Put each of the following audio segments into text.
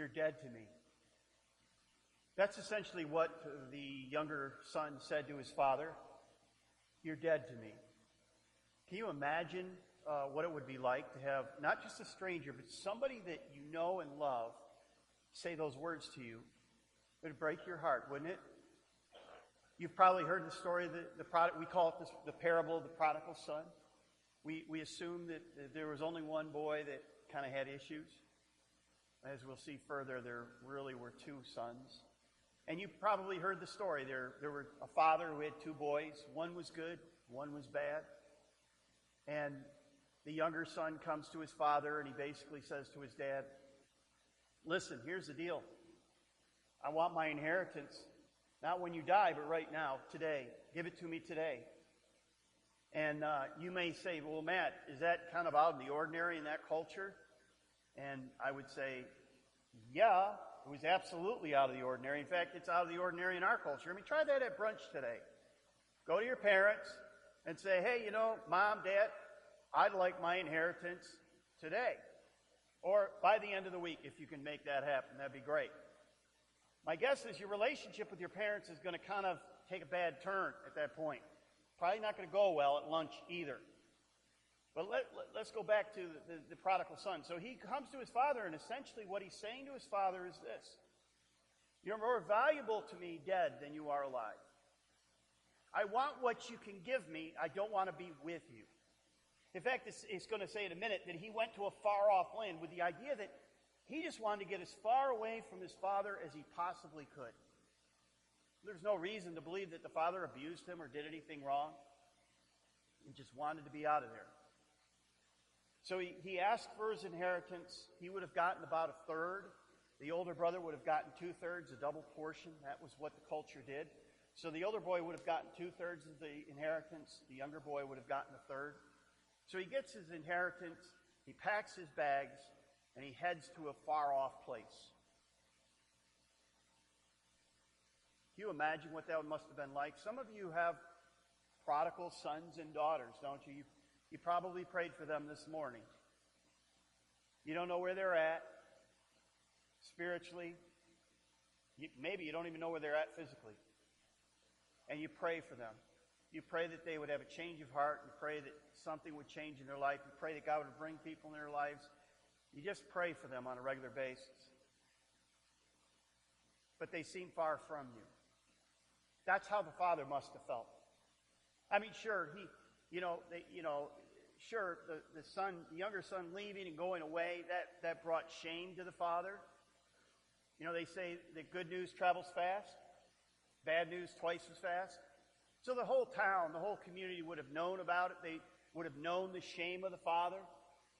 You're dead to me. That's essentially what the younger son said to his father. You're dead to me. Can you imagine uh, what it would be like to have not just a stranger, but somebody that you know and love say those words to you? It would break your heart, wouldn't it? You've probably heard the story of the, the product, we call it the parable of the prodigal son. We, we assume that there was only one boy that kind of had issues. As we'll see further, there really were two sons. And you probably heard the story. There, there were a father who had two boys. One was good, one was bad. And the younger son comes to his father and he basically says to his dad, Listen, here's the deal. I want my inheritance, not when you die, but right now, today. Give it to me today. And uh, you may say, Well, Matt, is that kind of out of the ordinary in that culture? And I would say, Yeah, it was absolutely out of the ordinary. In fact, it's out of the ordinary in our culture. I mean, try that at brunch today. Go to your parents and say, Hey, you know, mom, dad, I'd like my inheritance today. Or by the end of the week, if you can make that happen, that'd be great. My guess is your relationship with your parents is going to kind of take a bad turn at that point. Probably not going to go well at lunch either. But let, let, us go back to the, the, the prodigal son. So he comes to his father, and essentially what he's saying to his father is this You're more valuable to me dead than you are alive. I want what you can give me, I don't want to be with you. In fact, it's, it's going to say in a minute that he went to a far off land with the idea that he just wanted to get as far away from his father as he possibly could. There's no reason to believe that the father abused him or did anything wrong. He just wanted to be out of there. So he, he asked for his inheritance. He would have gotten about a third. The older brother would have gotten two thirds, a double portion. That was what the culture did. So the older boy would have gotten two thirds of the inheritance. The younger boy would have gotten a third. So he gets his inheritance, he packs his bags, and he heads to a far off place. Can you imagine what that must have been like? Some of you have prodigal sons and daughters, don't you? You, you probably prayed for them this morning. You don't know where they're at spiritually. You, maybe you don't even know where they're at physically. And you pray for them. You pray that they would have a change of heart. You pray that something would change in their life. You pray that God would bring people in their lives. You just pray for them on a regular basis. But they seem far from you. That's how the father must have felt. I mean, sure, he, you know, they, you know, sure, the, the son, the younger son leaving and going away, that, that brought shame to the father. You know, they say that good news travels fast, bad news twice as fast. So the whole town, the whole community would have known about it. They would have known the shame of the father.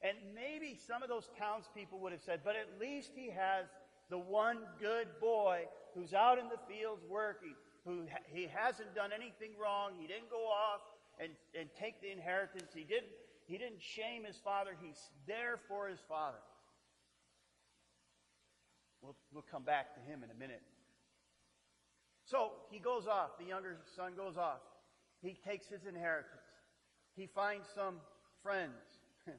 And maybe some of those townspeople would have said, but at least he has the one good boy who's out in the fields working, who he hasn't done anything wrong. He didn't go off and, and take the inheritance. He didn't, he didn't shame his father. He's there for his father. We'll, we'll come back to him in a minute. So he goes off. The younger son goes off. He takes his inheritance. He finds some friends.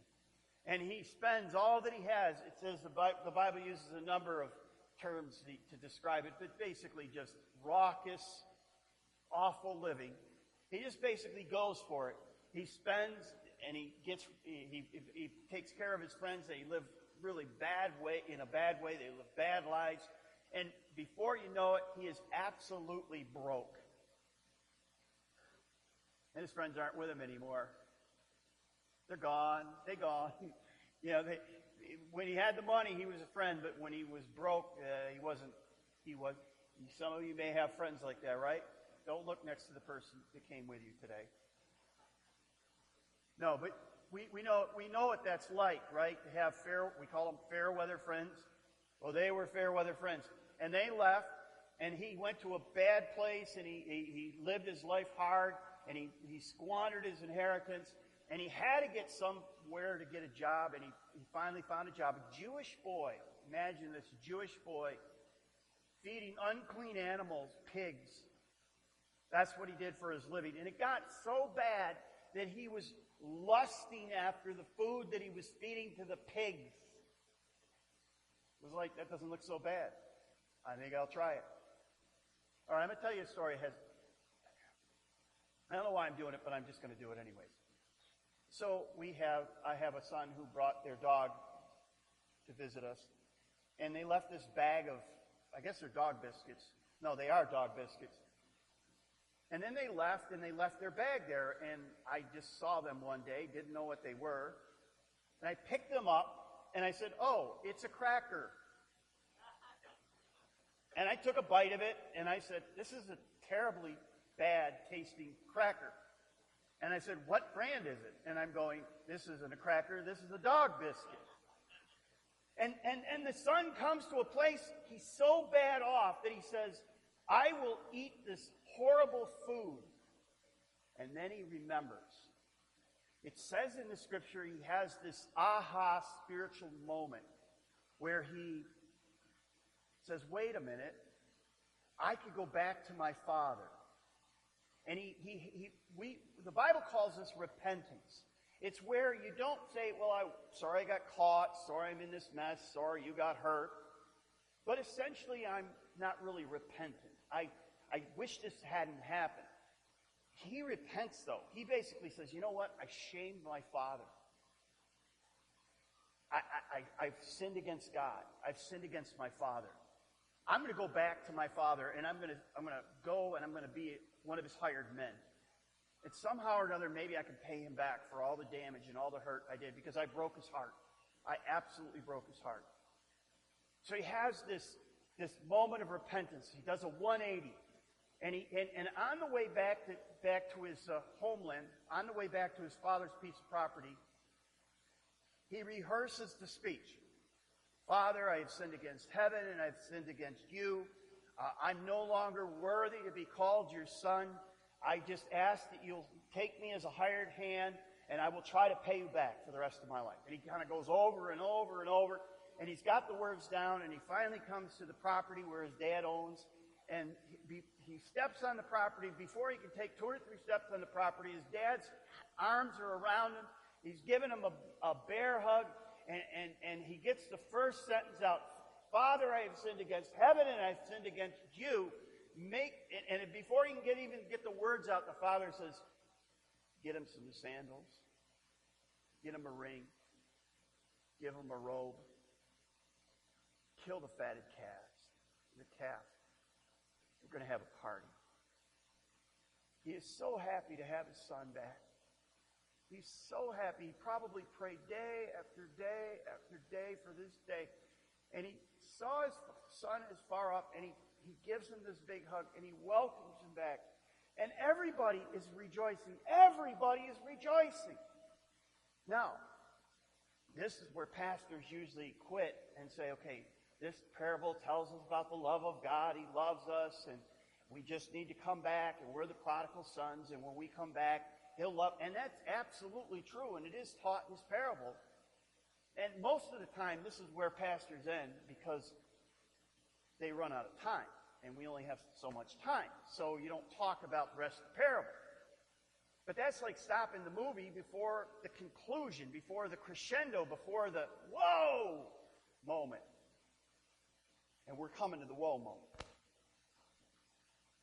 and he spends all that he has. It says the Bible, the Bible uses a number of terms to describe it, but basically just raucous, awful living. He just basically goes for it. He spends and he gets he, he, he takes care of his friends. They live really bad way in a bad way. They live bad lives. And before you know it, he is absolutely broke. And his friends aren't with him anymore. They're gone. They gone. you know, they, when he had the money, he was a friend, but when he was broke, uh, he wasn't. He was. Some of you may have friends like that, right? Don't look next to the person that came with you today. No, but we, we know we know what that's like, right? To have fair, we call them fair weather friends. Well, they were fair weather friends and they left, and he went to a bad place, and he, he, he lived his life hard, and he, he squandered his inheritance, and he had to get somewhere to get a job, and he, he finally found a job. A Jewish boy, imagine this Jewish boy, feeding unclean animals, pigs. That's what he did for his living. And it got so bad that he was lusting after the food that he was feeding to the pigs. was like, that doesn't look so bad. I think I'll try it. All right, I'm going to tell you a story. Has I don't know why I'm doing it, but I'm just going to do it anyways. So we have, I have a son who brought their dog to visit us, and they left this bag of, I guess they're dog biscuits. No, they are dog biscuits. And then they left, and they left their bag there, and I just saw them one day, didn't know what they were, and I picked them up, and I said, "Oh, it's a cracker." And I took a bite of it, and I said, "This is a terribly bad tasting cracker." And I said, What brand is it? And I'm going, This isn't a cracker, this is a dog biscuit. And, and, and the son comes to a place, he's so bad off that he says, I will eat this horrible food. And then he remembers. It says in the scripture he has this aha spiritual moment where he says, Wait a minute, I could go back to my father. And he, he, he, we, the Bible calls this repentance. It's where you don't say, well, I, sorry I got caught, sorry I'm in this mess, sorry you got hurt. But essentially, I'm not really repentant. I, I wish this hadn't happened. He repents, though. He basically says, you know what? I shamed my father. I, I, I've sinned against God. I've sinned against my father. I'm going to go back to my father and I'm going to, I'm going to go and I'm going to be one of his hired men. And somehow or another, maybe I can pay him back for all the damage and all the hurt I did because I broke his heart. I absolutely broke his heart. So he has this, this moment of repentance. He does a 180. And, he, and, and on the way back to, back to his uh, homeland, on the way back to his father's piece of property, he rehearses the speech. Father, I have sinned against heaven and I've sinned against you. Uh, I'm no longer worthy to be called your son. I just ask that you'll take me as a hired hand and I will try to pay you back for the rest of my life. And he kind of goes over and over and over and he's got the words down and he finally comes to the property where his dad owns and he, he steps on the property. Before he can take two or three steps on the property, his dad's arms are around him. He's giving him a, a bear hug and, and, and he gets the first sentence out Father, I have sinned against heaven and I've sinned against you. Make and, and before he can get even get the words out, the father says, Get him some sandals, get him a ring, give him a robe, kill the fatted calves, the calf. We're going to have a party. He is so happy to have his son back. He's so happy. He probably prayed day after day after day for this day. And he saw his son as far up, and he, he gives him this big hug, and he welcomes him back. And everybody is rejoicing. Everybody is rejoicing. Now, this is where pastors usually quit and say, okay, this parable tells us about the love of God. He loves us, and we just need to come back, and we're the prodigal sons, and when we come back, He'll love. And that's absolutely true, and it is taught in this parable. And most of the time, this is where pastors end because they run out of time. And we only have so much time. So you don't talk about the rest of the parable. But that's like stopping the movie before the conclusion, before the crescendo, before the whoa moment. And we're coming to the whoa moment.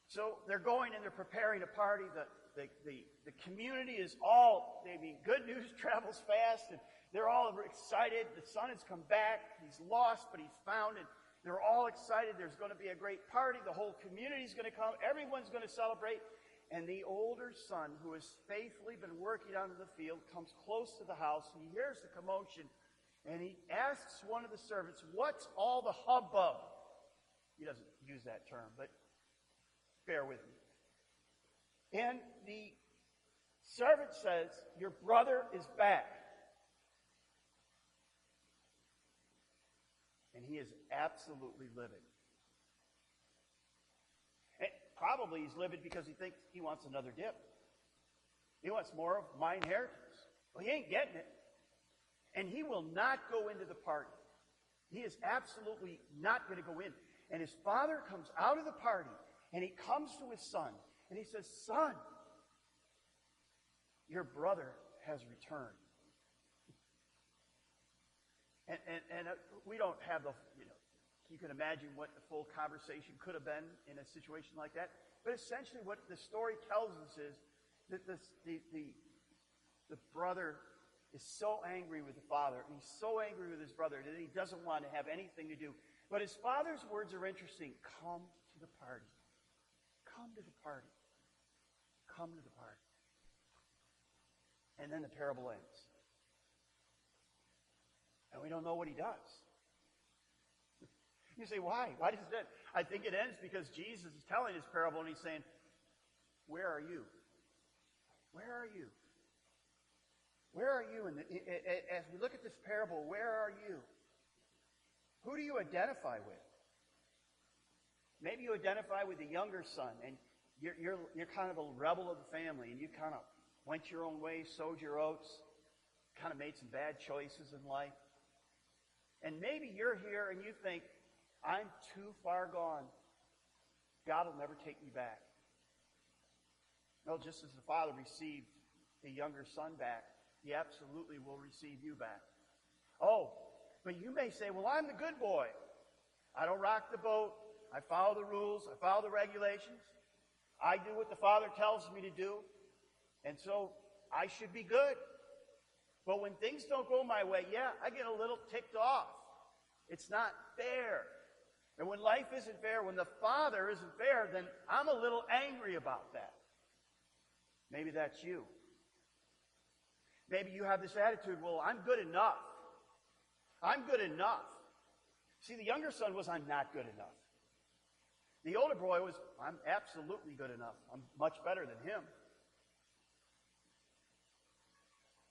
So they're going and they're preparing a party. The, the, the, the community is all, I mean, good news travels fast. And they're all excited. The son has come back. He's lost, but he's found. And they're all excited. There's going to be a great party. The whole community's going to come. Everyone's going to celebrate. And the older son, who has faithfully been working out in the field, comes close to the house. He hears the commotion. And he asks one of the servants, What's all the hubbub? He doesn't use that term, but bear with me. And the servant says, Your brother is back. and he is absolutely livid. And probably he's livid because he thinks he wants another dip. He wants more of my inheritance. Well, he ain't getting it. And he will not go into the party. He is absolutely not going to go in. And his father comes out of the party and he comes to his son and he says, Son, your brother has returned. And, And, and, uh, we don't have the, you know, you can imagine what the full conversation could have been in a situation like that. But essentially, what the story tells us is that this, the, the, the brother is so angry with the father, and he's so angry with his brother that he doesn't want to have anything to do. But his father's words are interesting come to the party. Come to the party. Come to the party. And then the parable ends. And we don't know what he does. You say, why? Why does it end? I think it ends because Jesus is telling his parable and he's saying, Where are you? Where are you? Where are you? And as we look at this parable, where are you? Who do you identify with? Maybe you identify with the younger son, and you're, you're, you're kind of a rebel of the family, and you kind of went your own way, sowed your oats, kind of made some bad choices in life. And maybe you're here and you think, I'm too far gone. God will never take me back. No, just as the father received the younger son back, he absolutely will receive you back. Oh, but you may say, well, I'm the good boy. I don't rock the boat. I follow the rules. I follow the regulations. I do what the Father tells me to do. And so I should be good. But when things don't go my way, yeah, I get a little ticked off. It's not fair. And when life isn't fair, when the Father isn't fair, then I'm a little angry about that. Maybe that's you. Maybe you have this attitude, well, I'm good enough. I'm good enough. See, the younger son was, I'm not good enough. The older boy was, I'm absolutely good enough. I'm much better than him.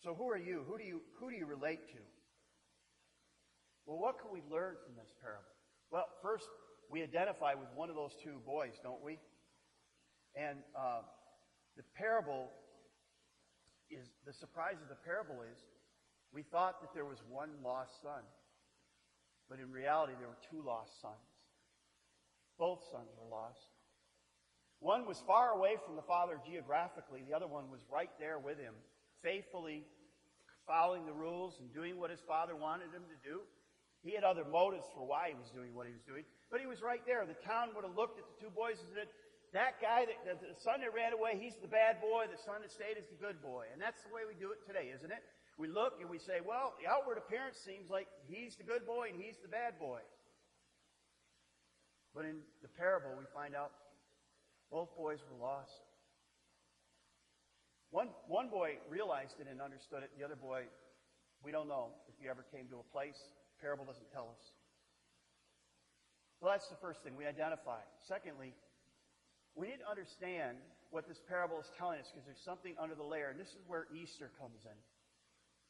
So who are you? Who do you, who do you relate to? Well, what can we learn from this parable? Well, first, we identify with one of those two boys, don't we? And uh, the parable is, the surprise of the parable is, we thought that there was one lost son. But in reality, there were two lost sons. Both sons were lost. One was far away from the father geographically, the other one was right there with him, faithfully following the rules and doing what his father wanted him to do. He had other motives for why he was doing what he was doing, but he was right there. The town would have looked at the two boys and said, that guy, that, the son that ran away, he's the bad boy. The son that stayed is the good boy. And that's the way we do it today, isn't it? We look and we say, well, the outward appearance seems like he's the good boy and he's the bad boy. But in the parable, we find out both boys were lost. One, one boy realized it and understood it. The other boy, we don't know if he ever came to a place. The parable doesn't tell us. Well, that's the first thing. We identify. Secondly, we need to understand what this parable is telling us because there's something under the layer. And this is where Easter comes in.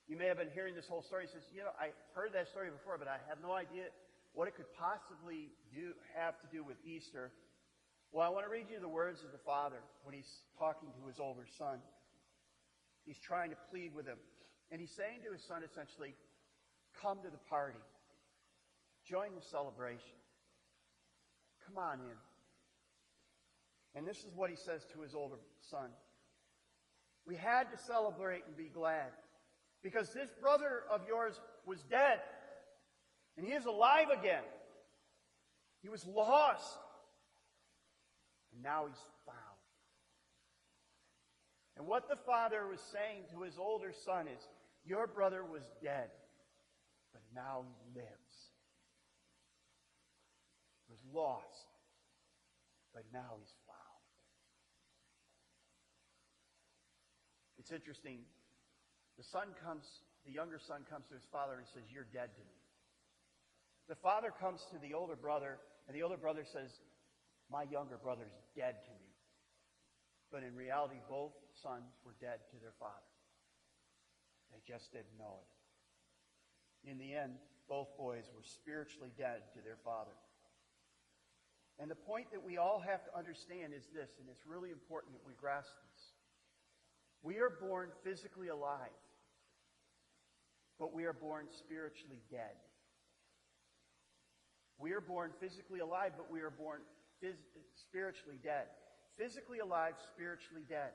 You may have been hearing this whole story. He says, you know, I heard that story before, but I have no idea what it could possibly do, have to do with Easter. Well, I want to read you the words of the father when he's talking to his older son. He's trying to plead with him. And he's saying to his son essentially, come to the party. Join the celebration. Come on in. And this is what he says to his older son. We had to celebrate and be glad because this brother of yours was dead and he is alive again. He was lost, and now he's found. And what the father was saying to his older son is, Your brother was dead, but now he lives. He was lost, but now he's found. It's interesting. The son comes, the younger son comes to his father and says, You're dead to me. The father comes to the older brother, and the older brother says, My younger brother's dead to me. But in reality, both sons were dead to their father. They just didn't know it. In the end, both boys were spiritually dead to their father. And the point that we all have to understand is this, and it's really important that we grasp this. We are born physically alive, but we are born spiritually dead. We are born physically alive, but we are born phys- spiritually dead. Physically alive, spiritually dead.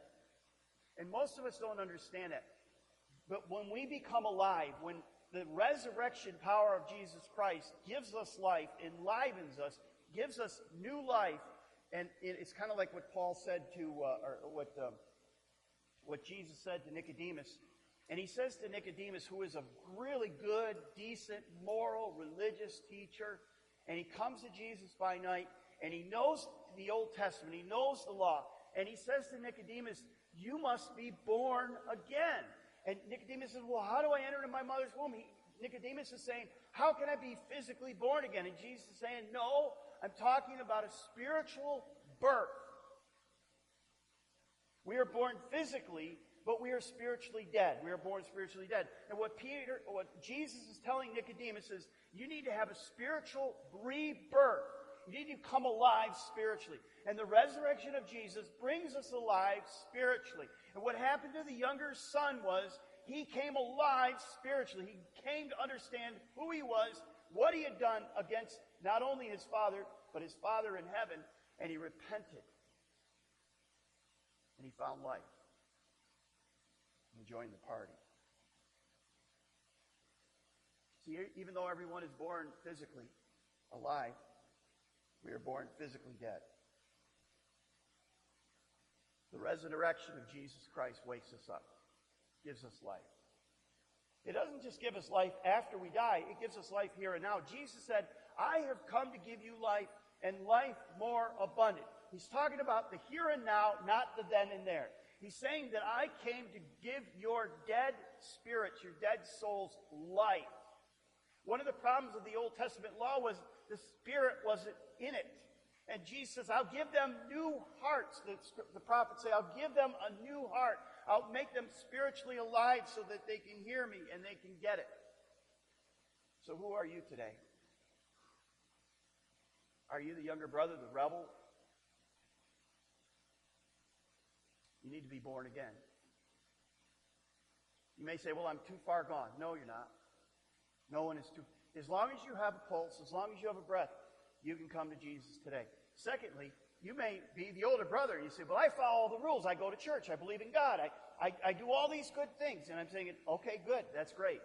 And most of us don't understand it. But when we become alive, when the resurrection power of Jesus Christ gives us life, enlivens us, gives us new life. And it's kind of like what Paul said to, uh, or what, uh, what Jesus said to Nicodemus. And he says to Nicodemus, who is a really good, decent, moral, religious teacher, and he comes to Jesus by night, and he knows the Old Testament, he knows the law, and he says to Nicodemus, You must be born again. And Nicodemus says, Well, how do I enter into my mother's womb? He, Nicodemus is saying, How can I be physically born again? And Jesus is saying, No, I'm talking about a spiritual birth. We are born physically, but we are spiritually dead. We are born spiritually dead. And what Peter, what Jesus is telling Nicodemus is, you need to have a spiritual rebirth. You need to come alive spiritually. And the resurrection of Jesus brings us alive spiritually. And what happened to the younger son was he came alive spiritually. He came to understand who he was, what he had done against not only his father, but his father in heaven, and he repented. And he found life. And joined the party. See, even though everyone is born physically alive, we are born physically dead. The resurrection of Jesus Christ wakes us up, gives us life. It doesn't just give us life after we die, it gives us life here and now. Jesus said, I have come to give you life and life more abundant. He's talking about the here and now, not the then and there. He's saying that I came to give your dead spirits, your dead souls, life. One of the problems of the Old Testament law was the Spirit wasn't in it. And Jesus says, I'll give them new hearts. The, the prophets say, I'll give them a new heart. I'll make them spiritually alive so that they can hear me and they can get it. So who are you today? Are you the younger brother, the rebel? You need to be born again. You may say, well, I'm too far gone. No, you're not. No one is too. As long as you have a pulse, as long as you have a breath, you can come to Jesus today. Secondly, you may be the older brother and you say, Well, I follow all the rules. I go to church. I believe in God. I, I, I do all these good things. And I'm saying, Okay, good. That's great.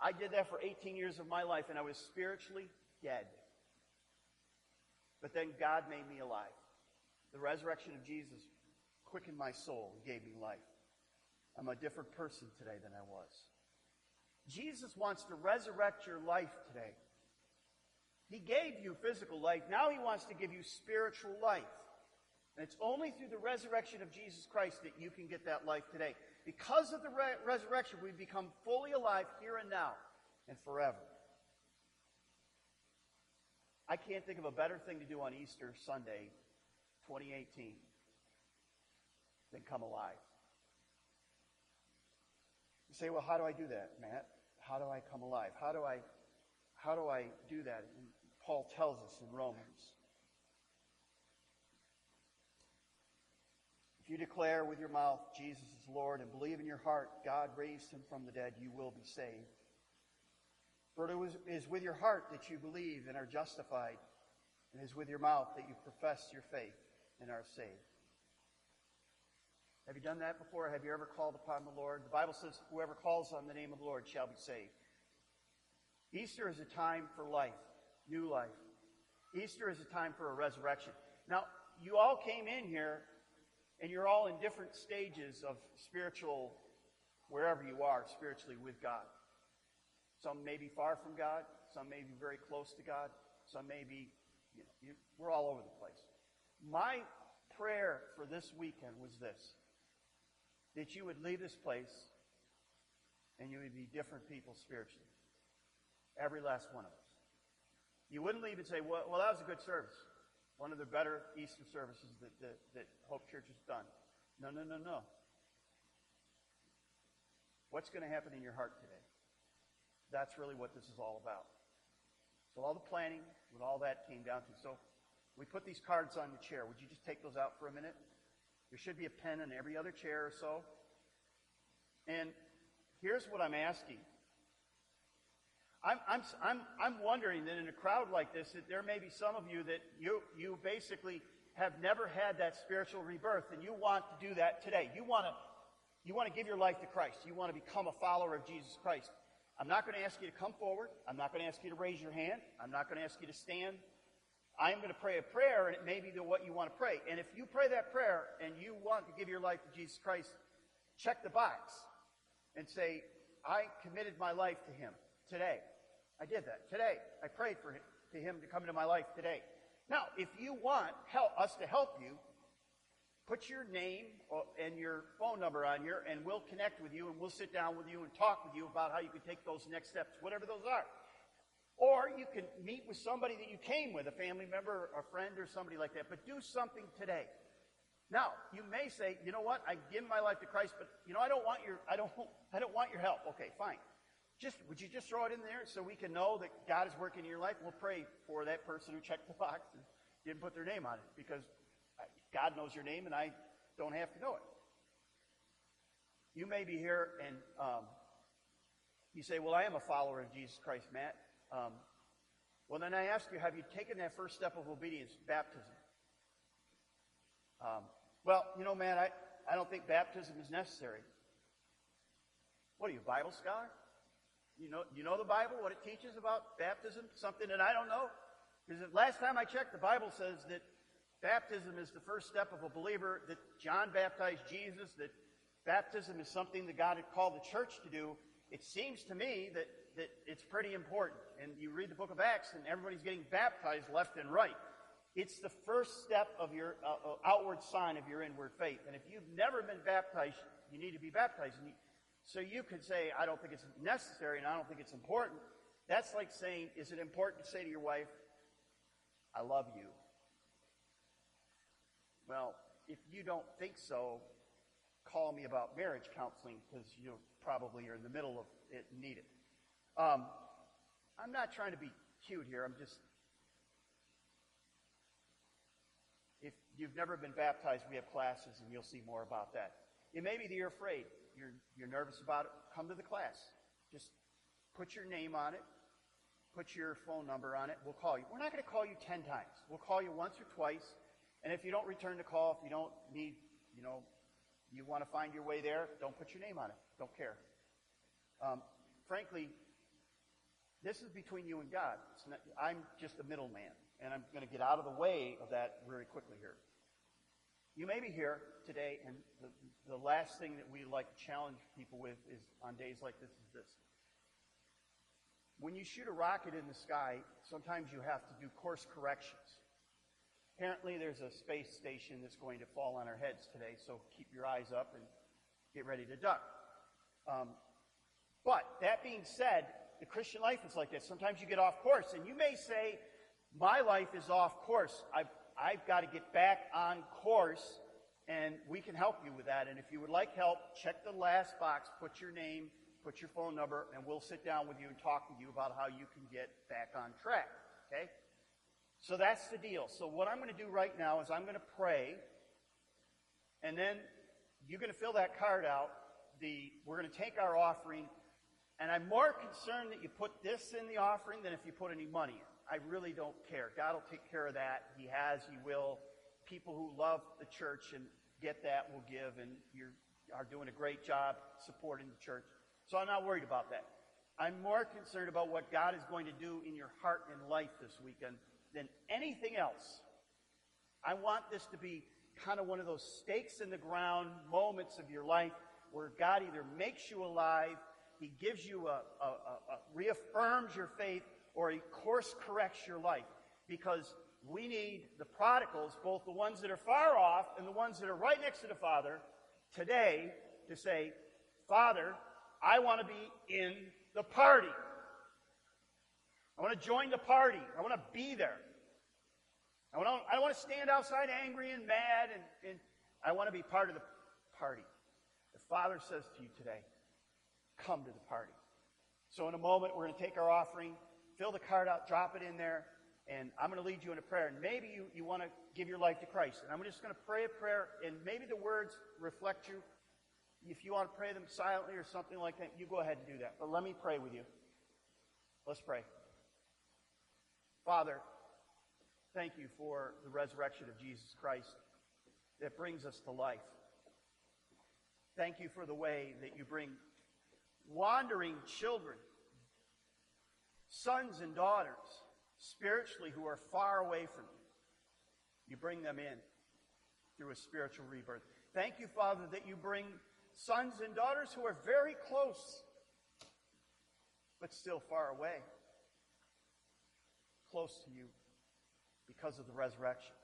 I did that for 18 years of my life and I was spiritually dead. But then God made me alive. The resurrection of Jesus quickened my soul and gave me life. I'm a different person today than I was. Jesus wants to resurrect your life today. He gave you physical life. Now he wants to give you spiritual life. And it's only through the resurrection of Jesus Christ that you can get that life today. Because of the re- resurrection, we become fully alive here and now and forever. I can't think of a better thing to do on Easter Sunday 2018 than come alive. You say, well, how do I do that, Matt? How do I come alive? How do I, how do I do that? And Paul tells us in Romans. If you declare with your mouth Jesus is Lord and believe in your heart God raised him from the dead, you will be saved. For it is with your heart that you believe and are justified, and it is with your mouth that you profess your faith and are saved. Have you done that before? Have you ever called upon the Lord? The Bible says, whoever calls on the name of the Lord shall be saved. Easter is a time for life new life. Easter is a time for a resurrection. Now, you all came in here and you're all in different stages of spiritual, wherever you are spiritually with God. Some may be far from God, some may be very close to God, some may be, you know, you, we're all over the place. My prayer for this weekend was this that you would leave this place and you would be different people spiritually. Every last one of us. You wouldn't leave and say, well, well that was a good service. One of the better Easter services that, that, that Hope Church has done. No, no, no, no. What's going to happen in your heart today? That's really what this is all about. So all the planning, what all that came down to. So we put these cards on the chair. Would you just take those out for a minute? There should be a pen in every other chair or so. And here's what I'm asking. I'm, I'm, I'm, I'm wondering that in a crowd like this, that there may be some of you that you, you basically have never had that spiritual rebirth and you want to do that today. You want to, you want to give your life to Christ. You want to become a follower of Jesus Christ. I'm not going to ask you to come forward. I'm not going to ask you to raise your hand. I'm not going to ask you to stand. I'm going to pray a prayer, and it may be the what you want to pray. And if you pray that prayer and you want to give your life to Jesus Christ, check the box and say, I committed my life to Him today. I did that today. I prayed for him, to Him to come into my life today. Now, if you want help, us to help you, put your name uh, and your phone number on here, and we'll connect with you, and we'll sit down with you and talk with you about how you can take those next steps, whatever those are. Or you can meet with somebody that you came with, a family member, a friend, or somebody like that. But do something today. Now, you may say, you know what? I give my life to Christ, but you know, I don't want your, I don't, I don't want your help. Okay, fine. Just, would you just throw it in there so we can know that God is working in your life? We'll pray for that person who checked the box and didn't put their name on it because God knows your name and I don't have to know it. You may be here and um, you say, Well, I am a follower of Jesus Christ, Matt. Um, well, then I ask you, have you taken that first step of obedience, baptism? Um, well, you know, man, I, I don't think baptism is necessary. What are you, Bible scholar? You know, you know the Bible, what it teaches about baptism? Something that I don't know? Because last time I checked, the Bible says that baptism is the first step of a believer, that John baptized Jesus, that baptism is something that God had called the church to do. It seems to me that that it's pretty important. And you read the book of Acts, and everybody's getting baptized left and right. It's the first step of your uh, uh, outward sign of your inward faith. And if you've never been baptized, you need to be baptized. So you could say, I don't think it's necessary and I don't think it's important. That's like saying, is it important to say to your wife, I love you? Well, if you don't think so, call me about marriage counseling because you probably are in the middle of it need it. Um, I'm not trying to be cute here. I'm just. If you've never been baptized, we have classes and you'll see more about that. It may be that you're afraid. You're, you're nervous about it. Come to the class. Just put your name on it. Put your phone number on it. We'll call you. We're not going to call you 10 times. We'll call you once or twice. And if you don't return the call, if you don't need, you know, you want to find your way there, don't put your name on it. Don't care. Um, frankly, this is between you and God. Not, I'm just a middleman, and I'm going to get out of the way of that very quickly here. You may be here today, and the, the last thing that we like to challenge people with is on days like this is this. When you shoot a rocket in the sky, sometimes you have to do course corrections. Apparently, there's a space station that's going to fall on our heads today, so keep your eyes up and get ready to duck. Um, but that being said, the Christian life is like this. Sometimes you get off course, and you may say, My life is off course. I've, I've got to get back on course, and we can help you with that. And if you would like help, check the last box, put your name, put your phone number, and we'll sit down with you and talk with you about how you can get back on track. Okay? So that's the deal. So what I'm going to do right now is I'm going to pray, and then you're going to fill that card out. The, we're going to take our offering and I'm more concerned that you put this in the offering than if you put any money in. I really don't care. God will take care of that. He has, He will. People who love the church and get that will give, and you are doing a great job supporting the church. So I'm not worried about that. I'm more concerned about what God is going to do in your heart and life this weekend than anything else. I want this to be kind of one of those stakes in the ground moments of your life where God either makes you alive he gives you a, a, a, a reaffirms your faith or he course corrects your life because we need the prodigals, both the ones that are far off and the ones that are right next to the Father, today to say, Father, I want to be in the party. I want to join the party. I want to be there. I, want to, I don't want to stand outside angry and mad, and, and I want to be part of the party. The Father says to you today, come to the party. So in a moment, we're going to take our offering, fill the card out, drop it in there, and I'm going to lead you in a prayer. And maybe you, you want to give your life to Christ. And I'm just going to pray a prayer, and maybe the words reflect you. If you want to pray them silently or something like that, you go ahead and do that. But let me pray with you. Let's pray. Father, thank you for the resurrection of Jesus Christ that brings us to life. Thank you for the way that you bring wandering children sons and daughters spiritually who are far away from you. You bring them in through a spiritual rebirth. Thank you, Father, that you bring sons and daughters who are very close, but still far away, close to you because of the resurrection.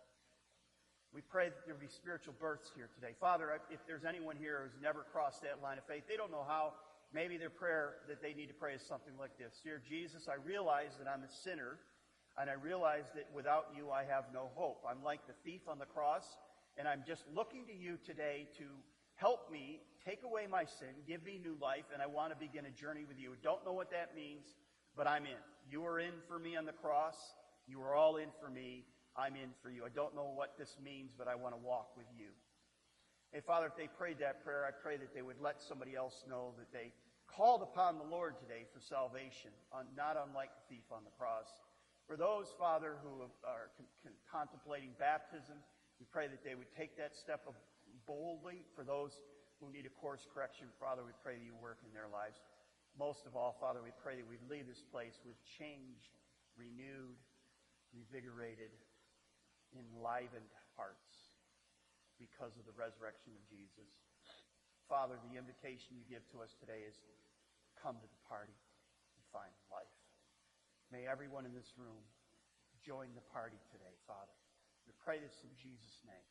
We pray that there be spiritual births here today. Father, if there's anyone here who's never crossed that line of faith, they don't know how, maybe their prayer that they need to pray is something like this Dear Jesus, I realize that I'm a sinner, and I realize that without you I have no hope. I'm like the thief on the cross, and I'm just looking to you today to help me take away my sin, give me new life, and I want to begin a journey with you. Don't know what that means, but I'm in. You are in for me on the cross. You are all in for me. I'm in for you. I don't know what this means, but I want to walk with you. Hey, Father, if they prayed that prayer, I pray that they would let somebody else know that they called upon the Lord today for salvation, not unlike the thief on the cross. For those, Father, who are con- con- contemplating baptism, we pray that they would take that step boldly. For those who need a course correction, Father, we pray that you work in their lives. Most of all, Father, we pray that we leave this place with changed, renewed, revigorated, enlivened hearts because of the resurrection of Jesus. Father, the invitation you give to us today is come to the party and find life. May everyone in this room join the party today, Father. We pray this in Jesus' name.